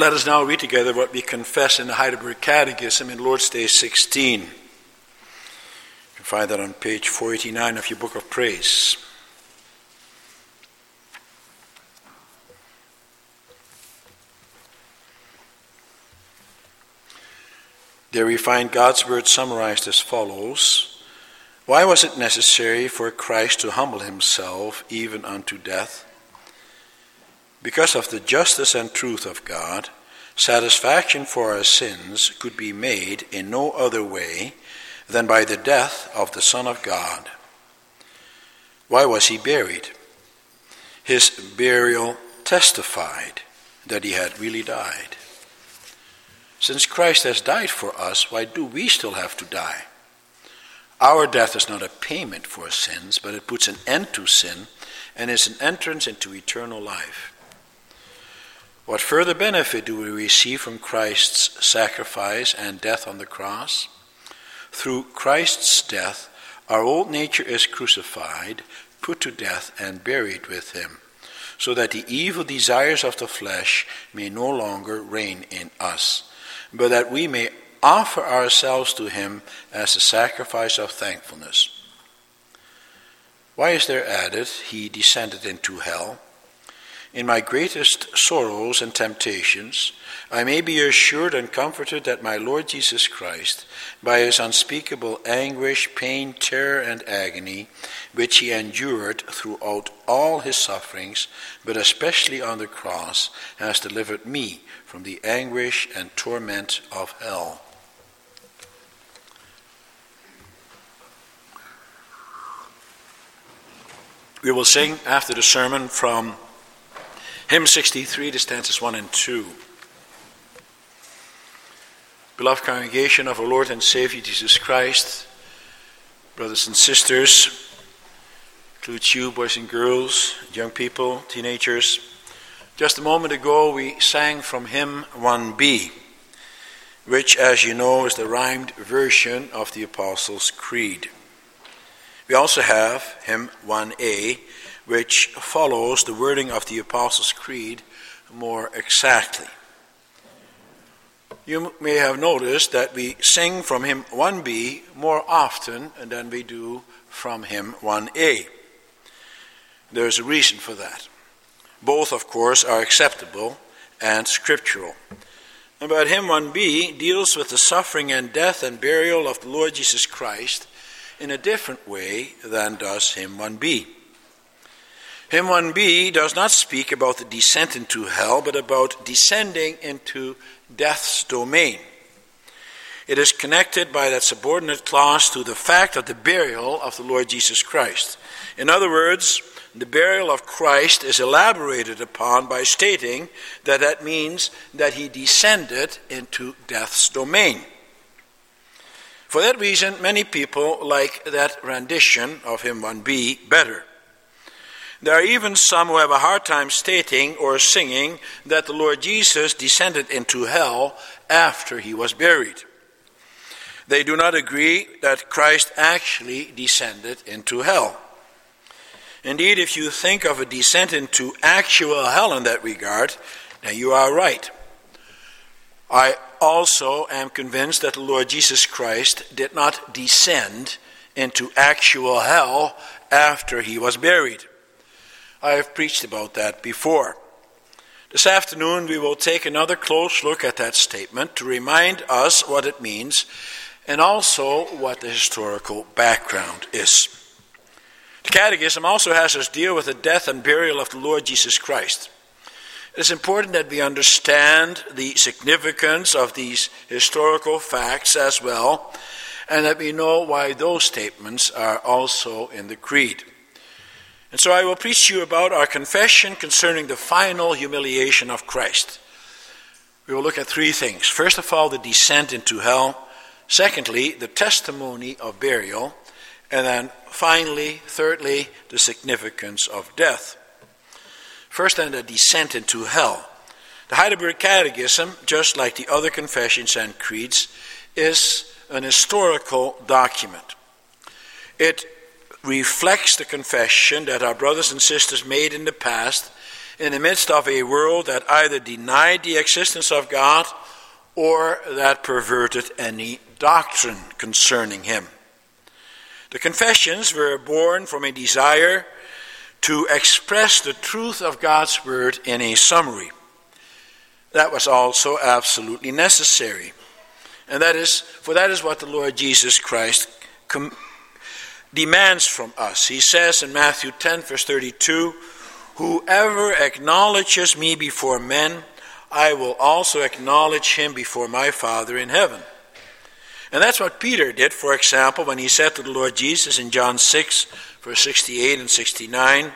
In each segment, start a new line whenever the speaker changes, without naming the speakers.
Let us now read together what we confess in the Heidelberg Catechism in Lord's Day 16. You can find that on page 489 of your Book of Praise. There we find God's word summarized as follows Why was it necessary for Christ to humble himself even unto death? Because of the justice and truth of God, satisfaction for our sins could be made in no other way than by the death of the Son of God. Why was he buried? His burial testified that he had really died. Since Christ has died for us, why do we still have to die? Our death is not a payment for sins, but it puts an end to sin and is an entrance into eternal life. What further benefit do we receive from Christ's sacrifice and death on the cross? Through Christ's death, our old nature is crucified, put to death, and buried with him, so that the evil desires of the flesh may no longer reign in us, but that we may offer ourselves to him as a sacrifice of thankfulness. Why is there added, He descended into hell? In my greatest sorrows and temptations, I may be assured and comforted that my Lord Jesus Christ, by his unspeakable anguish, pain, terror, and agony, which he endured throughout all his sufferings, but especially on the cross, has delivered me from the anguish and torment of hell. We will sing after the sermon from Hymn 63, the stanzas 1 and 2. Beloved congregation of our Lord and Savior Jesus Christ, brothers and sisters, includes you, boys and girls, young people, teenagers. Just a moment ago, we sang from hymn 1b, which, as you know, is the rhymed version of the Apostles' Creed. We also have hymn 1a, which follows the wording of the Apostles' Creed more exactly. You may have noticed that we sing from hymn 1b more often than we do from hymn 1a. There's a reason for that. Both, of course, are acceptable and scriptural. But hymn 1b deals with the suffering and death and burial of the Lord Jesus Christ in a different way than does hymn 1b. Hymn 1b does not speak about the descent into hell, but about descending into death's domain. It is connected by that subordinate clause to the fact of the burial of the Lord Jesus Christ. In other words, the burial of Christ is elaborated upon by stating that that means that he descended into death's domain. For that reason, many people like that rendition of hymn 1b better. There are even some who have a hard time stating or singing that the Lord Jesus descended into hell after he was buried. They do not agree that Christ actually descended into hell. Indeed, if you think of a descent into actual hell in that regard, then you are right. I also am convinced that the Lord Jesus Christ did not descend into actual hell after he was buried. I have preached about that before. This afternoon, we will take another close look at that statement to remind us what it means and also what the historical background is. The Catechism also has us deal with the death and burial of the Lord Jesus Christ. It is important that we understand the significance of these historical facts as well, and that we know why those statements are also in the Creed. And so I will preach to you about our confession concerning the final humiliation of Christ. We will look at three things. First of all, the descent into hell. Secondly, the testimony of burial. And then finally, thirdly, the significance of death. First, then, the descent into hell. The Heidelberg Catechism, just like the other confessions and creeds, is an historical document. It reflects the confession that our brothers and sisters made in the past in the midst of a world that either denied the existence of God or that perverted any doctrine concerning him. The confessions were born from a desire to express the truth of God's word in a summary. That was also absolutely necessary. And that is, for that is what the Lord Jesus Christ com- demands from us. He says in Matthew 10, verse 32, Whoever acknowledges me before men, I will also acknowledge him before my Father in heaven. And that's what Peter did, for example, when he said to the Lord Jesus in John 6, verse 68 and 69,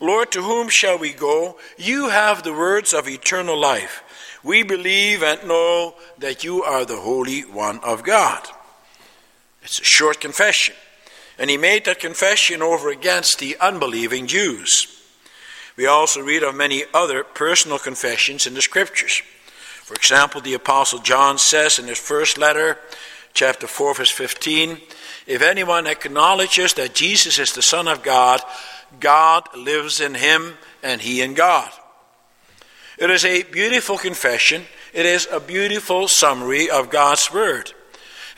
Lord, to whom shall we go? You have the words of eternal life. We believe and know that you are the Holy One of God. It's a short confession. And he made that confession over against the unbelieving Jews. We also read of many other personal confessions in the Scriptures. For example, the Apostle John says in his first letter, chapter 4, verse 15, If anyone acknowledges that Jesus is the Son of God, God lives in him and he in God. It is a beautiful confession. It is a beautiful summary of God's Word.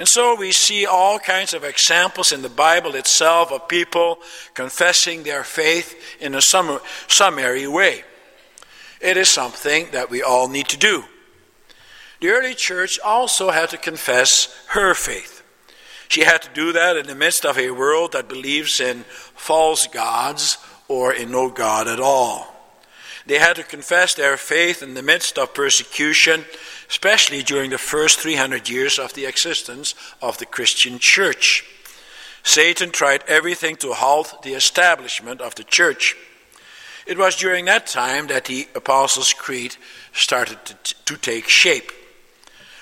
And so we see all kinds of examples in the Bible itself of people confessing their faith in a summary way. It is something that we all need to do. The early church also had to confess her faith. She had to do that in the midst of a world that believes in false gods or in no God at all. They had to confess their faith in the midst of persecution especially during the first 300 years of the existence of the Christian church. Satan tried everything to halt the establishment of the church. It was during that time that the Apostles' Creed started to, to take shape.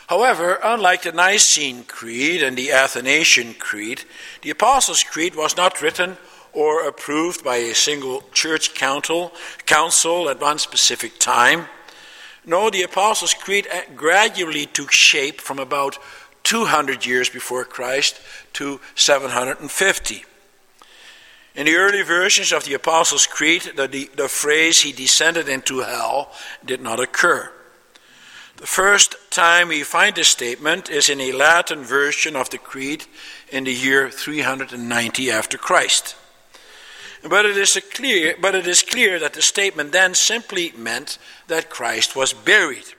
However, unlike the Nicene Creed and the Athanasian Creed, the Apostles' Creed was not written or approved by a single church council, council at one specific time. No, the Apostles' Creed gradually took shape from about 200 years before Christ to 750. In the early versions of the Apostles' Creed, the, the, phrase, he descended into hell, did not occur. The first time we find this statement is in a Latin version of the Creed in the year 390 after Christ. But it is clear, but it is clear that the statement then simply meant that Christ was buried.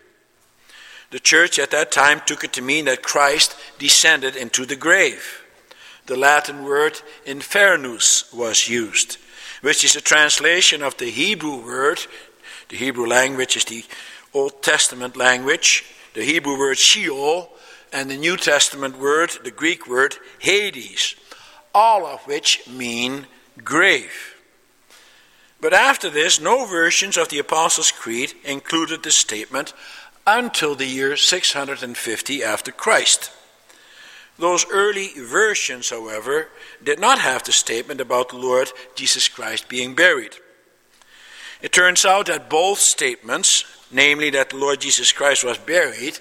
The church at that time took it to mean that Christ descended into the grave. The Latin word infernus was used, which is a translation of the Hebrew word. The Hebrew language is the Old Testament language. The Hebrew word Sheol and the New Testament word, the Greek word Hades, all of which mean grave. But after this, no versions of the Apostles' Creed included the statement until the year 650 after Christ. Those early versions, however, did not have the statement about the Lord Jesus Christ being buried. It turns out that both statements, namely that the Lord Jesus Christ was buried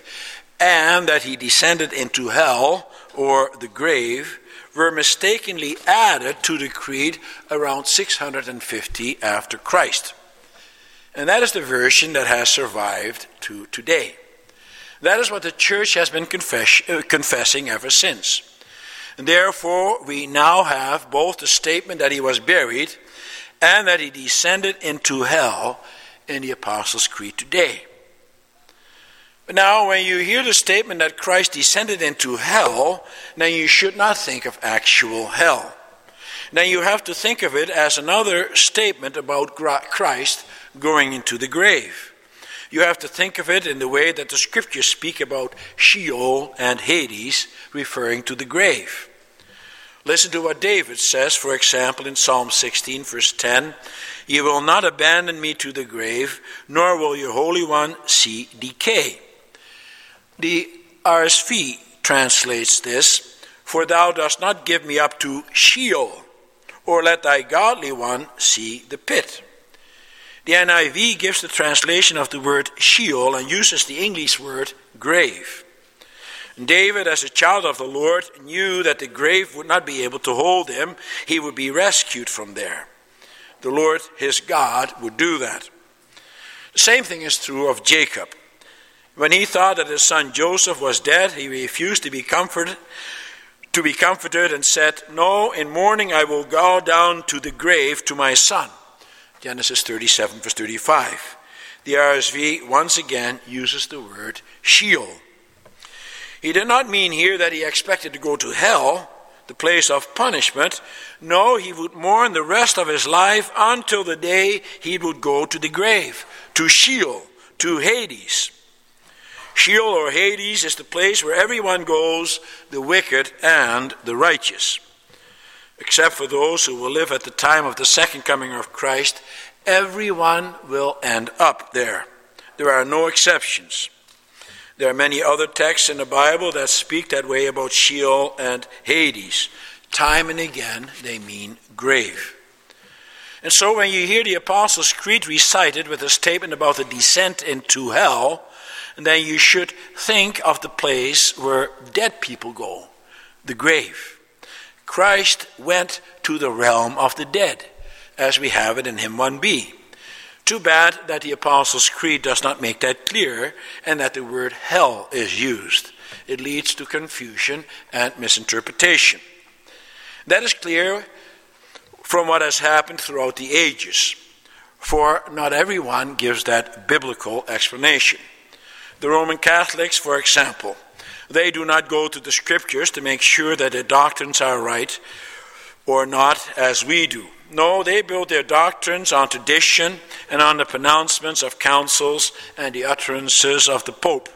and that he descended into hell or the grave, were mistakenly added to the creed around 650 after Christ. And that is the version that has survived to today. That is what the church has been confess- uh, confessing ever since. And therefore, we now have both the statement that he was buried and that he descended into hell in the Apostles' Creed today. Now, when you hear the statement that Christ descended into hell, then you should not think of actual hell. Then you have to think of it as another statement about Christ going into the grave. You have to think of it in the way that the scriptures speak about Sheol and Hades, referring to the grave. Listen to what David says, for example, in Psalm 16, verse 10 You will not abandon me to the grave, nor will your Holy One see decay. The RSV translates this For thou dost not give me up to Sheol, or let thy godly one see the pit. The NIV gives the translation of the word Sheol and uses the English word grave. David, as a child of the Lord, knew that the grave would not be able to hold him. He would be rescued from there. The Lord, his God, would do that. The same thing is true of Jacob. When he thought that his son Joseph was dead, he refused to be comforted, to be comforted and said, "No, in mourning I will go down to the grave to my son." Genesis 37 verse 35. The RSV once again uses the word Sheol. He did not mean here that he expected to go to hell, the place of punishment. No, he would mourn the rest of his life until the day he would go to the grave, to Sheol, to Hades. Sheol or Hades is the place where everyone goes, the wicked and the righteous. Except for those who will live at the time of the second coming of Christ, everyone will end up there. There are no exceptions. There are many other texts in the Bible that speak that way about Sheol and Hades. Time and again, they mean grave. And so when you hear the Apostles' Creed recited with a statement about the descent into hell, then you should think of the place where dead people go, the grave. Christ went to the realm of the dead, as we have it in Hymn 1b. Too bad that the Apostles' Creed does not make that clear and that the word hell is used. It leads to confusion and misinterpretation. That is clear from what has happened throughout the ages, for not everyone gives that biblical explanation. The Roman Catholics, for example, they do not go to the scriptures to make sure that their doctrines are right or not as we do. No, they build their doctrines on tradition and on the pronouncements of councils and the utterances of the Pope.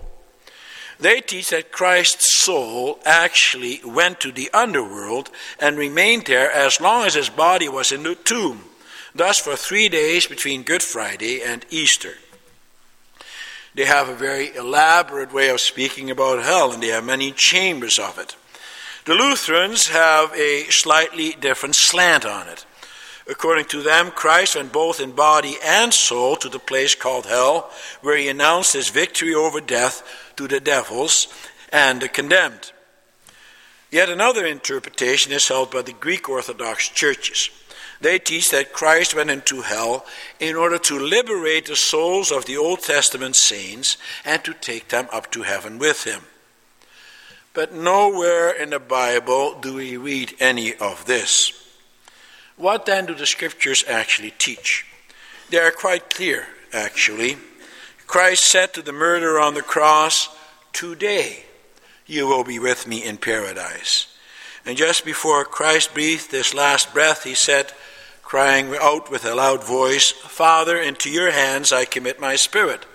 They teach that Christ's soul actually went to the underworld and remained there as long as his body was in the tomb, thus for three days between Good Friday and Easter. They have a very elaborate way of speaking about hell, and they have many chambers of it. The Lutherans have a slightly different slant on it. According to them, Christ went both in body and soul to the place called hell, where he announced his victory over death to the devils and the condemned. Yet another interpretation is held by the Greek Orthodox churches. They teach that Christ went into hell in order to liberate the souls of the Old Testament saints and to take them up to heaven with him. But nowhere in the Bible do we read any of this. What then do the scriptures actually teach? They are quite clear, actually. Christ said to the murderer on the cross, Today you will be with me in paradise. And just before Christ breathed his last breath, he said, crying out with a loud voice, Father, into your hands I commit my spirit.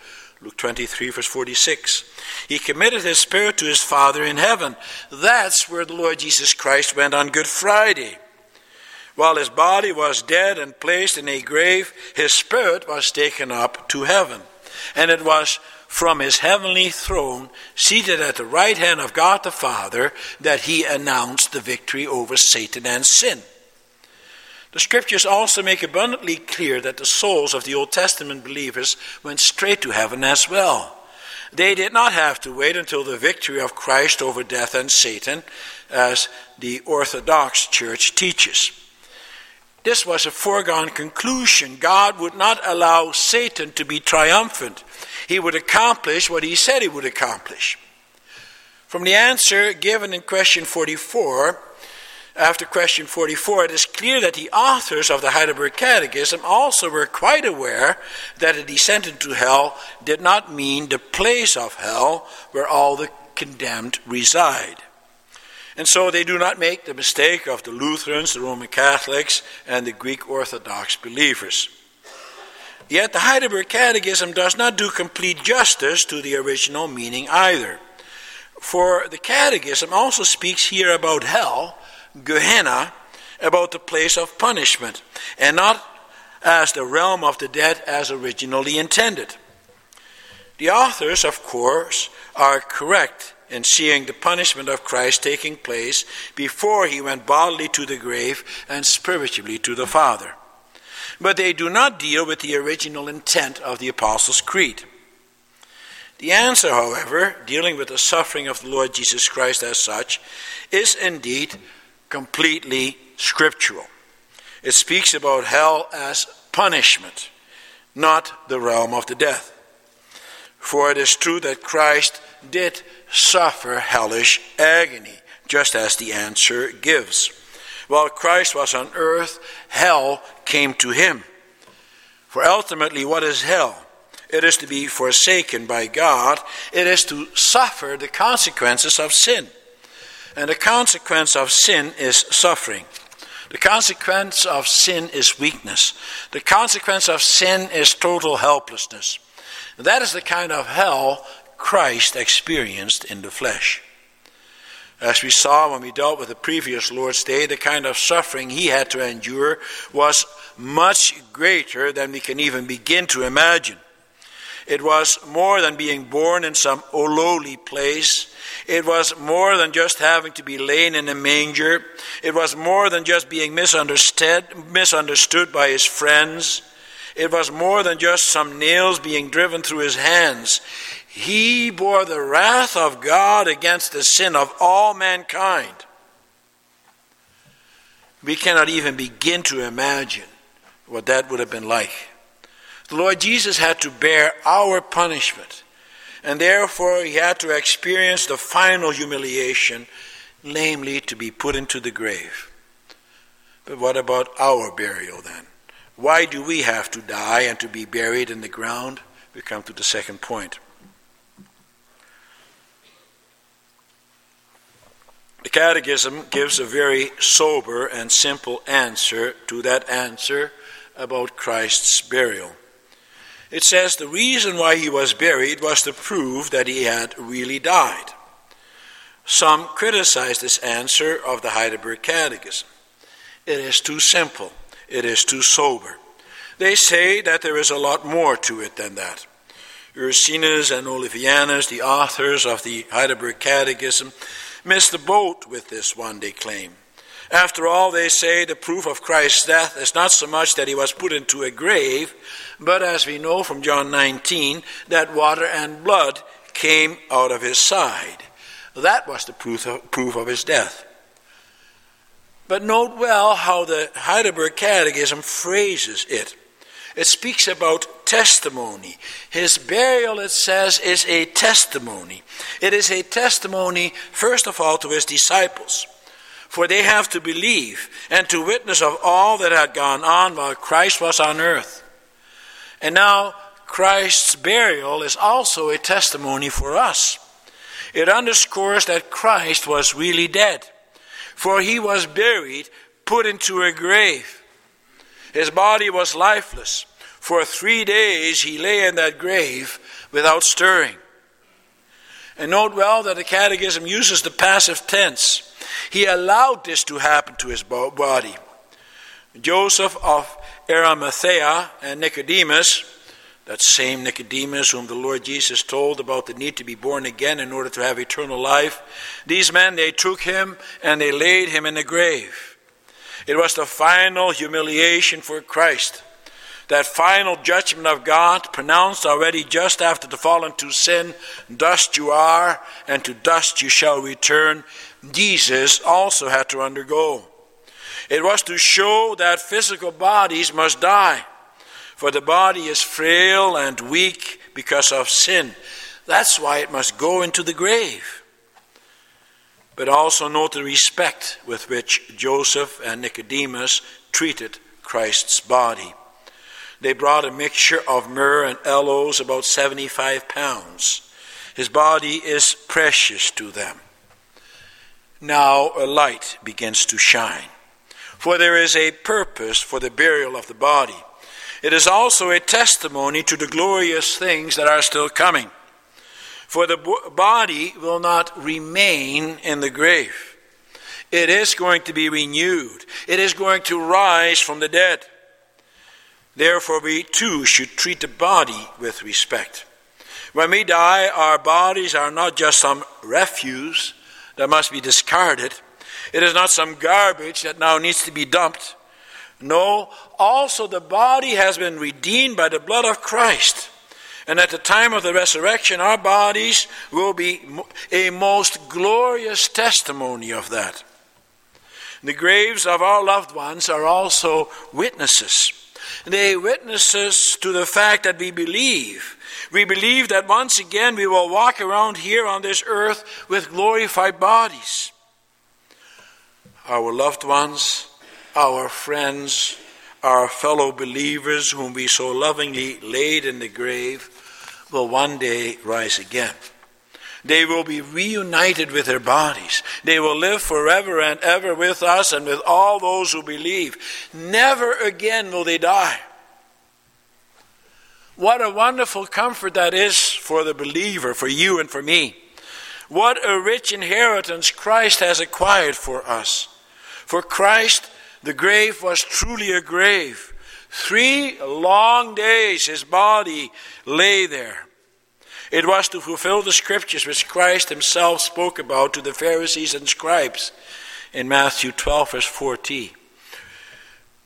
Luke 23, verse 46. He committed his spirit to his Father in heaven. That's where the Lord Jesus Christ went on Good Friday. While his body was dead and placed in a grave, his spirit was taken up to heaven. And it was from his heavenly throne, seated at the right hand of God the Father, that he announced the victory over Satan and sin. The scriptures also make abundantly clear that the souls of the Old Testament believers went straight to heaven as well. They did not have to wait until the victory of Christ over death and Satan, as the Orthodox Church teaches. This was a foregone conclusion. God would not allow Satan to be triumphant he would accomplish what he said he would accomplish. From the answer given in question 44, after question 44, it is clear that the authors of the Heidelberg Catechism also were quite aware that a descent into hell did not mean the place of hell where all the condemned reside. And so they do not make the mistake of the Lutherans, the Roman Catholics, and the Greek Orthodox believers. Yet the Heidelberg Catechism does not do complete justice to the original meaning either. For the Catechism also speaks here about hell, Gehenna, about the place of punishment, and not as the realm of the dead as originally intended. The authors, of course, are correct in seeing the punishment of Christ taking place before he went bodily to the grave and spiritually to the Father but they do not deal with the original intent of the Apostles' Creed. The answer, however, dealing with the suffering of the Lord Jesus Christ as such, is indeed completely scriptural. It speaks about hell as punishment. not the realm of the death. For it is true that Christ did suffer hellish agony, just as the answer gives. While Christ was on earth, hell came to him. For ultimately, what is hell? It is to be forsaken by God, it is to suffer the consequences of sin. And the consequence of sin is suffering. The consequence of sin is weakness. The consequence of sin is total helplessness. That is the kind of hell Christ experienced in the flesh. As we saw when we dealt with the previous Lord's Day, the kind of suffering he had to endure was much greater than we can even begin to imagine. It was more than being born in some lowly place. It was more than just having to be laid in a manger. It was more than just being misunderstood, misunderstood by his friends. It was more than just some nails being driven through his hands. He bore the wrath of God against the sin of all mankind. We cannot even begin to imagine what that would have been like. The Lord Jesus had to bear our punishment, and therefore he had to experience the final humiliation, namely to be put into the grave. But what about our burial then? Why do we have to die and to be buried in the ground? We come to the second point. The Catechism gives a very sober and simple answer to that answer about Christ's burial. It says the reason why he was buried was to prove that he had really died. Some criticize this answer of the Heidelberg Catechism. It is too simple, it is too sober. They say that there is a lot more to it than that. Ursinus and Olevianus, the authors of the Heidelberg Catechism, missed the boat with this one, they claim. After all, they say the proof of Christ's death is not so much that he was put into a grave, but as we know from John 19, that water and blood came out of his side. That was the proof of, proof of his death. But note well how the Heidelberg Catechism phrases it. It speaks about testimony. His burial, it says, is a testimony. It is a testimony, first of all, to his disciples. For they have to believe and to witness of all that had gone on while Christ was on earth. And now, Christ's burial is also a testimony for us. It underscores that Christ was really dead, for he was buried, put into a grave. His body was lifeless. For three days he lay in that grave without stirring. And note well that the Catechism uses the passive tense. He allowed this to happen to his body. Joseph of Arimathea and Nicodemus, that same Nicodemus whom the Lord Jesus told about the need to be born again in order to have eternal life, these men, they took him and they laid him in the grave. It was the final humiliation for Christ. That final judgment of God pronounced already just after the fall into sin, dust you are, and to dust you shall return, Jesus also had to undergo. It was to show that physical bodies must die, for the body is frail and weak because of sin. That's why it must go into the grave. But also note the respect with which Joseph and Nicodemus treated Christ's body. They brought a mixture of myrrh and aloes, about 75 pounds. His body is precious to them. Now a light begins to shine for there is a purpose for the burial of the body. It is also a testimony to the glorious things that are still coming. For the body will not remain in the grave. It is going to be renewed. It is going to rise from the dead. Therefore, we too should treat the body with respect. When we die, our bodies are not just some refuse that must be discarded it is not some garbage that now needs to be dumped. No, also the body has been redeemed by the blood of Christ. And at the time of the resurrection, our bodies will be a most glorious testimony of that. The graves of our loved ones are also witnesses. They witness us to the fact that we believe. We believe that once again we will walk around here on this earth with glorified bodies. Our loved ones, our friends, our fellow believers whom we so lovingly laid in the grave will one day rise again. They will be reunited with their bodies. They will live forever and ever with us and with all those who believe. Never again will they die. What a wonderful comfort that is for the believer, for you and for me. What a rich inheritance Christ has acquired for us. For Christ, the grave was truly a grave. Three long days his body lay there. It was to fulfill the scriptures which Christ himself spoke about to the Pharisees and scribes in Matthew 12, verse 14.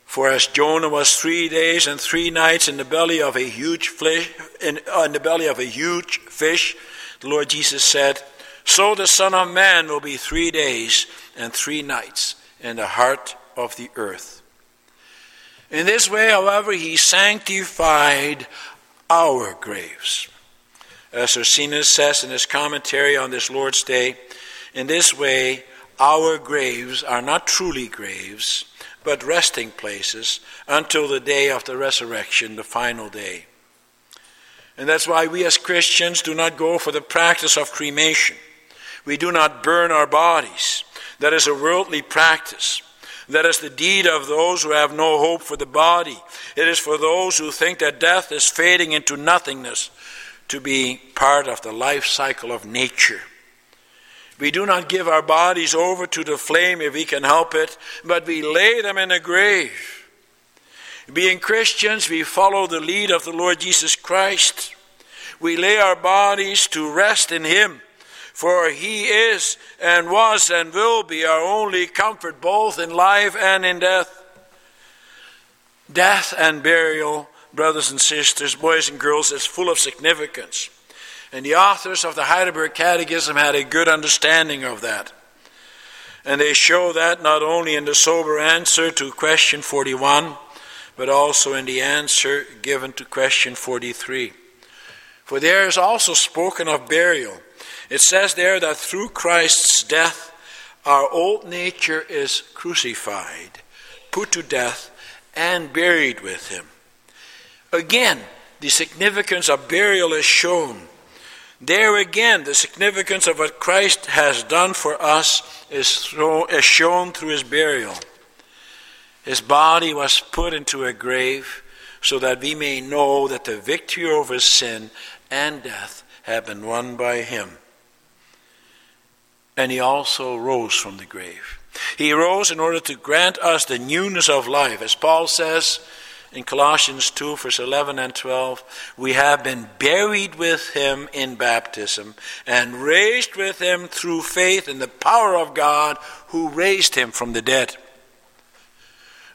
For as Jonah was three days and three nights in the belly of a huge fish, in, uh, in the belly of a huge fish, the Lord Jesus said, So the Son of Man will be three days and three nights in the heart of the earth. In this way, however, he sanctified our graves as Ursinus says in his commentary on this Lord's Day, in this way, our graves are not truly graves, but resting places until the day of the resurrection, the final day. And that's why we as Christians do not go for the practice of cremation. We do not burn our bodies. That is a worldly practice. That is the deed of those who have no hope for the body. It is for those who think that death is fading into nothingness, to be part of the life cycle of nature. We do not give our bodies over to the flame if we can help it, but we lay them in a grave. Being Christians, we follow the lead of the Lord Jesus Christ. We lay our bodies to rest in Him, for He is and was and will be our only comfort both in life and in death. Death and burial brothers and sisters, boys and girls, is full of significance. And the authors of the Heidelberg Catechism had a good understanding of that. And they show that not only in the sober answer to question 41, but also in the answer given to question 43. For there is also spoken of burial. It says there that through Christ's death, our old nature is crucified, put to death, and buried with him. Again, the significance of burial is shown. There again, the significance of what Christ has done for us is, is shown through his burial. His body was put into a grave so that we may know that the victory over sin and death had been won by him. And he also rose from the grave. He rose in order to grant us the newness of life. As Paul says, in Colossians 2, verse 11 and 12, we have been buried with him in baptism and raised with him through faith in the power of God who raised him from the dead.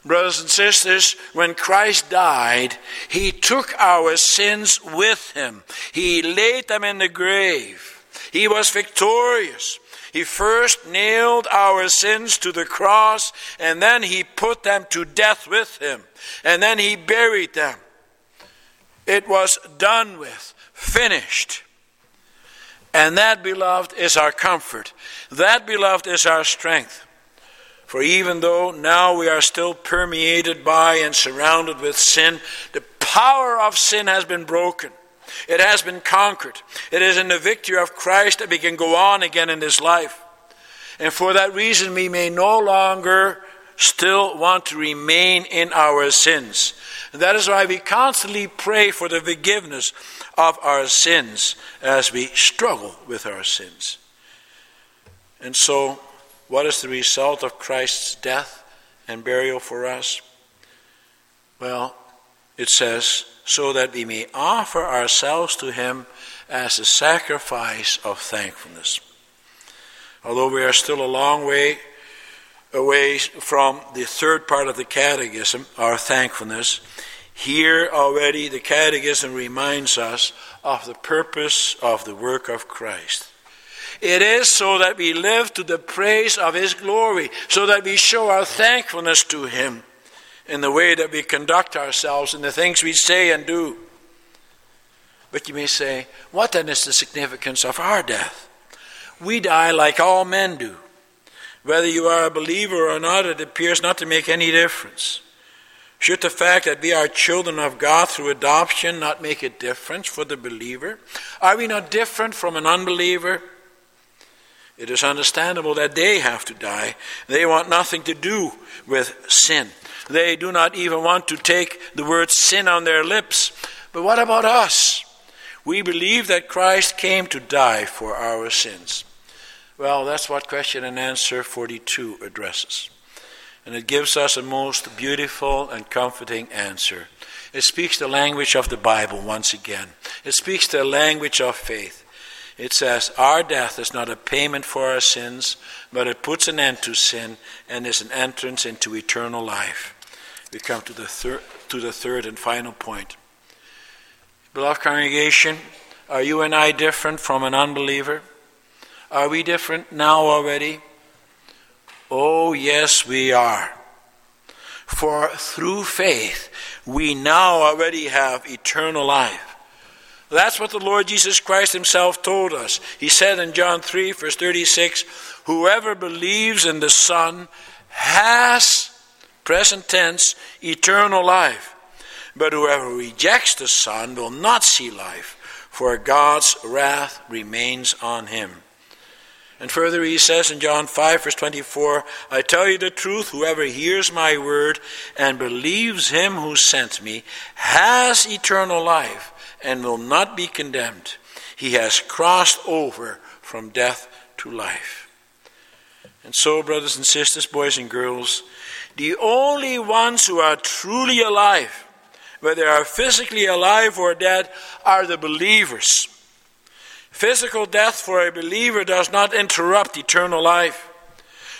Brothers and sisters, when Christ died, he took our sins with him. He laid them in the grave. He was victorious. He first nailed our sins to the cross, and then he put them to death with him, and then he buried them. It was done with, finished. And that, beloved, is our comfort. That, beloved, is our strength. For even though now we are still permeated by and surrounded with sin, the power of sin has been broken. It has been conquered. It is in the victory of Christ that we can go on again in this life. And for that reason, we may no longer still want to remain in our sins. And that is why we constantly pray for the forgiveness of our sins as we struggle with our sins. And so, what is the result of Christ's death and burial for us? Well, it says, so that we may offer ourselves to Him as a sacrifice of thankfulness. Although we are still a long way away from the third part of the catechism, our thankfulness, here already the catechism reminds us of the purpose of the work of Christ. It is so that we live to the praise of His glory, so that we show our thankfulness to Him in the way that we conduct ourselves, in the things we say and do. But you may say, what then is the significance of our death? We die like all men do. Whether you are a believer or not, it appears not to make any difference. Should the fact that we are children of God through adoption not make a difference for the believer? Are we not different from an unbeliever? It is understandable that they have to die. They want nothing to do with sin. They do not even want to take the word sin on their lips. But what about us? We believe that Christ came to die for our sins. Well, that's what question and answer 42 addresses. And it gives us a most beautiful and comforting answer. It speaks the language of the Bible once again. It speaks the language of faith. It says, Our death is not a payment for our sins, but it puts an end to sin and is an entrance into eternal life. We come to the, thir- to the third and final point. Beloved congregation, are you and I different from an unbeliever? Are we different now already? Oh, yes, we are. For through faith, we now already have eternal life. That's what the Lord Jesus Christ Himself told us. He said in John 3, verse 36 Whoever believes in the Son has, present tense, eternal life. But whoever rejects the Son will not see life, for God's wrath remains on him. And further, he says in John 5, verse 24, I tell you the truth, whoever hears my word and believes him who sent me has eternal life and will not be condemned. He has crossed over from death to life. And so, brothers and sisters, boys and girls, the only ones who are truly alive, whether they are physically alive or dead, are the believers. Physical death for a believer does not interrupt eternal life.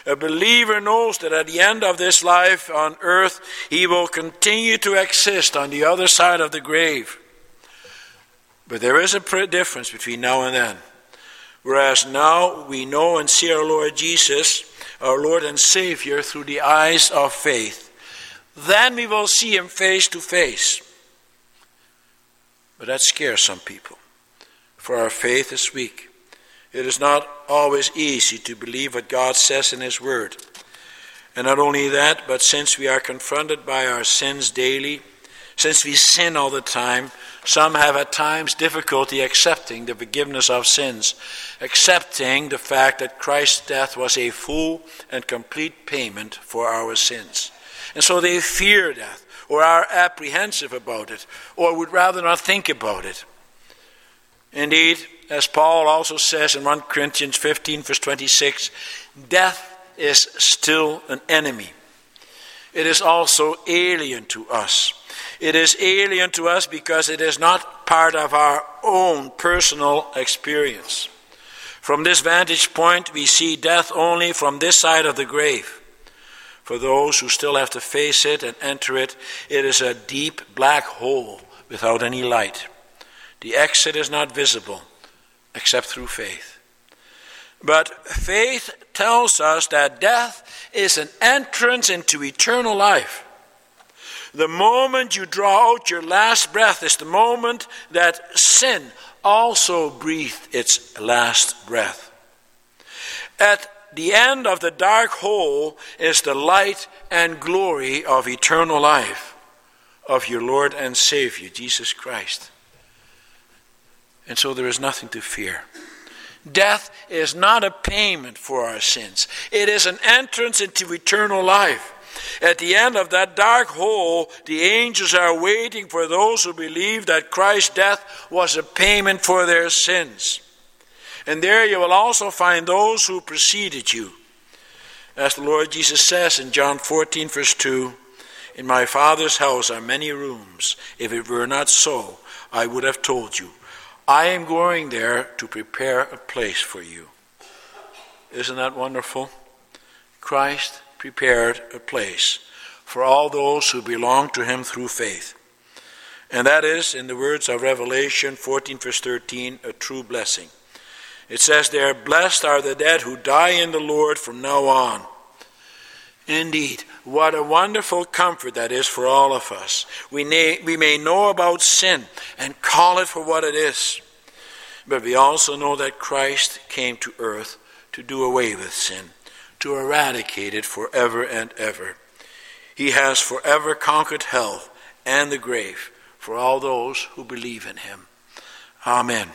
A believer knows that at the end of this life on earth, he will continue to exist on the other side of the grave. But there is a difference between now and then. Whereas now we know and see our Lord Jesus, our Lord and Savior, through the eyes of faith. Then we will see him face to face. But that scares some people for our faith is weak. It is not always easy to believe what God says in His Word. And not only that, but since we are confronted by our sins daily, since we sin all the time, some have at times difficulty accepting the forgiveness of sins, accepting the fact that Christ's death was a full and complete payment for our sins. And so they fear death, or are apprehensive about it, or would rather not think about it. Indeed, as Paul also says in 1 Corinthians 15, verse 26, death is still an enemy. It is also alien to us. It is alien to us because it is not part of our own personal experience. From this vantage point, we see death only from this side of the grave. For those who still have to face it and enter it, it is a deep black hole without any light. The exit is not visible except through faith. But faith tells us that death is an entrance into eternal life. The moment you draw out your last breath is the moment that sin also breathed its last breath. At the end of the dark hole is the light and glory of eternal life of your Lord and Savior, Jesus Christ and so there is nothing to fear. Death is not a payment for our sins, it is an entrance into eternal life. At the end of that dark hole, the angels are waiting for those who believe that Christ's death was a payment for their sins. And there you will also find those who preceded you. As the Lord Jesus says in John 14, verse 2 In my Father's house are many rooms. If it were not so, I would have told you. I am going there to prepare a place for you. Isn't that wonderful? Christ prepared a place for all those who belong to him through faith. And that is, in the words of Revelation 14, verse 13, a true blessing. It says there, Blessed are the dead who die in the Lord from now on. Indeed, what a wonderful comfort that is for all of us. We, may, we may know about sin and call it for what it is, but we also know that Christ came to earth to do away with sin, to eradicate it forever and ever. He has forever conquered hell and the grave for all those who believe in him. Amen.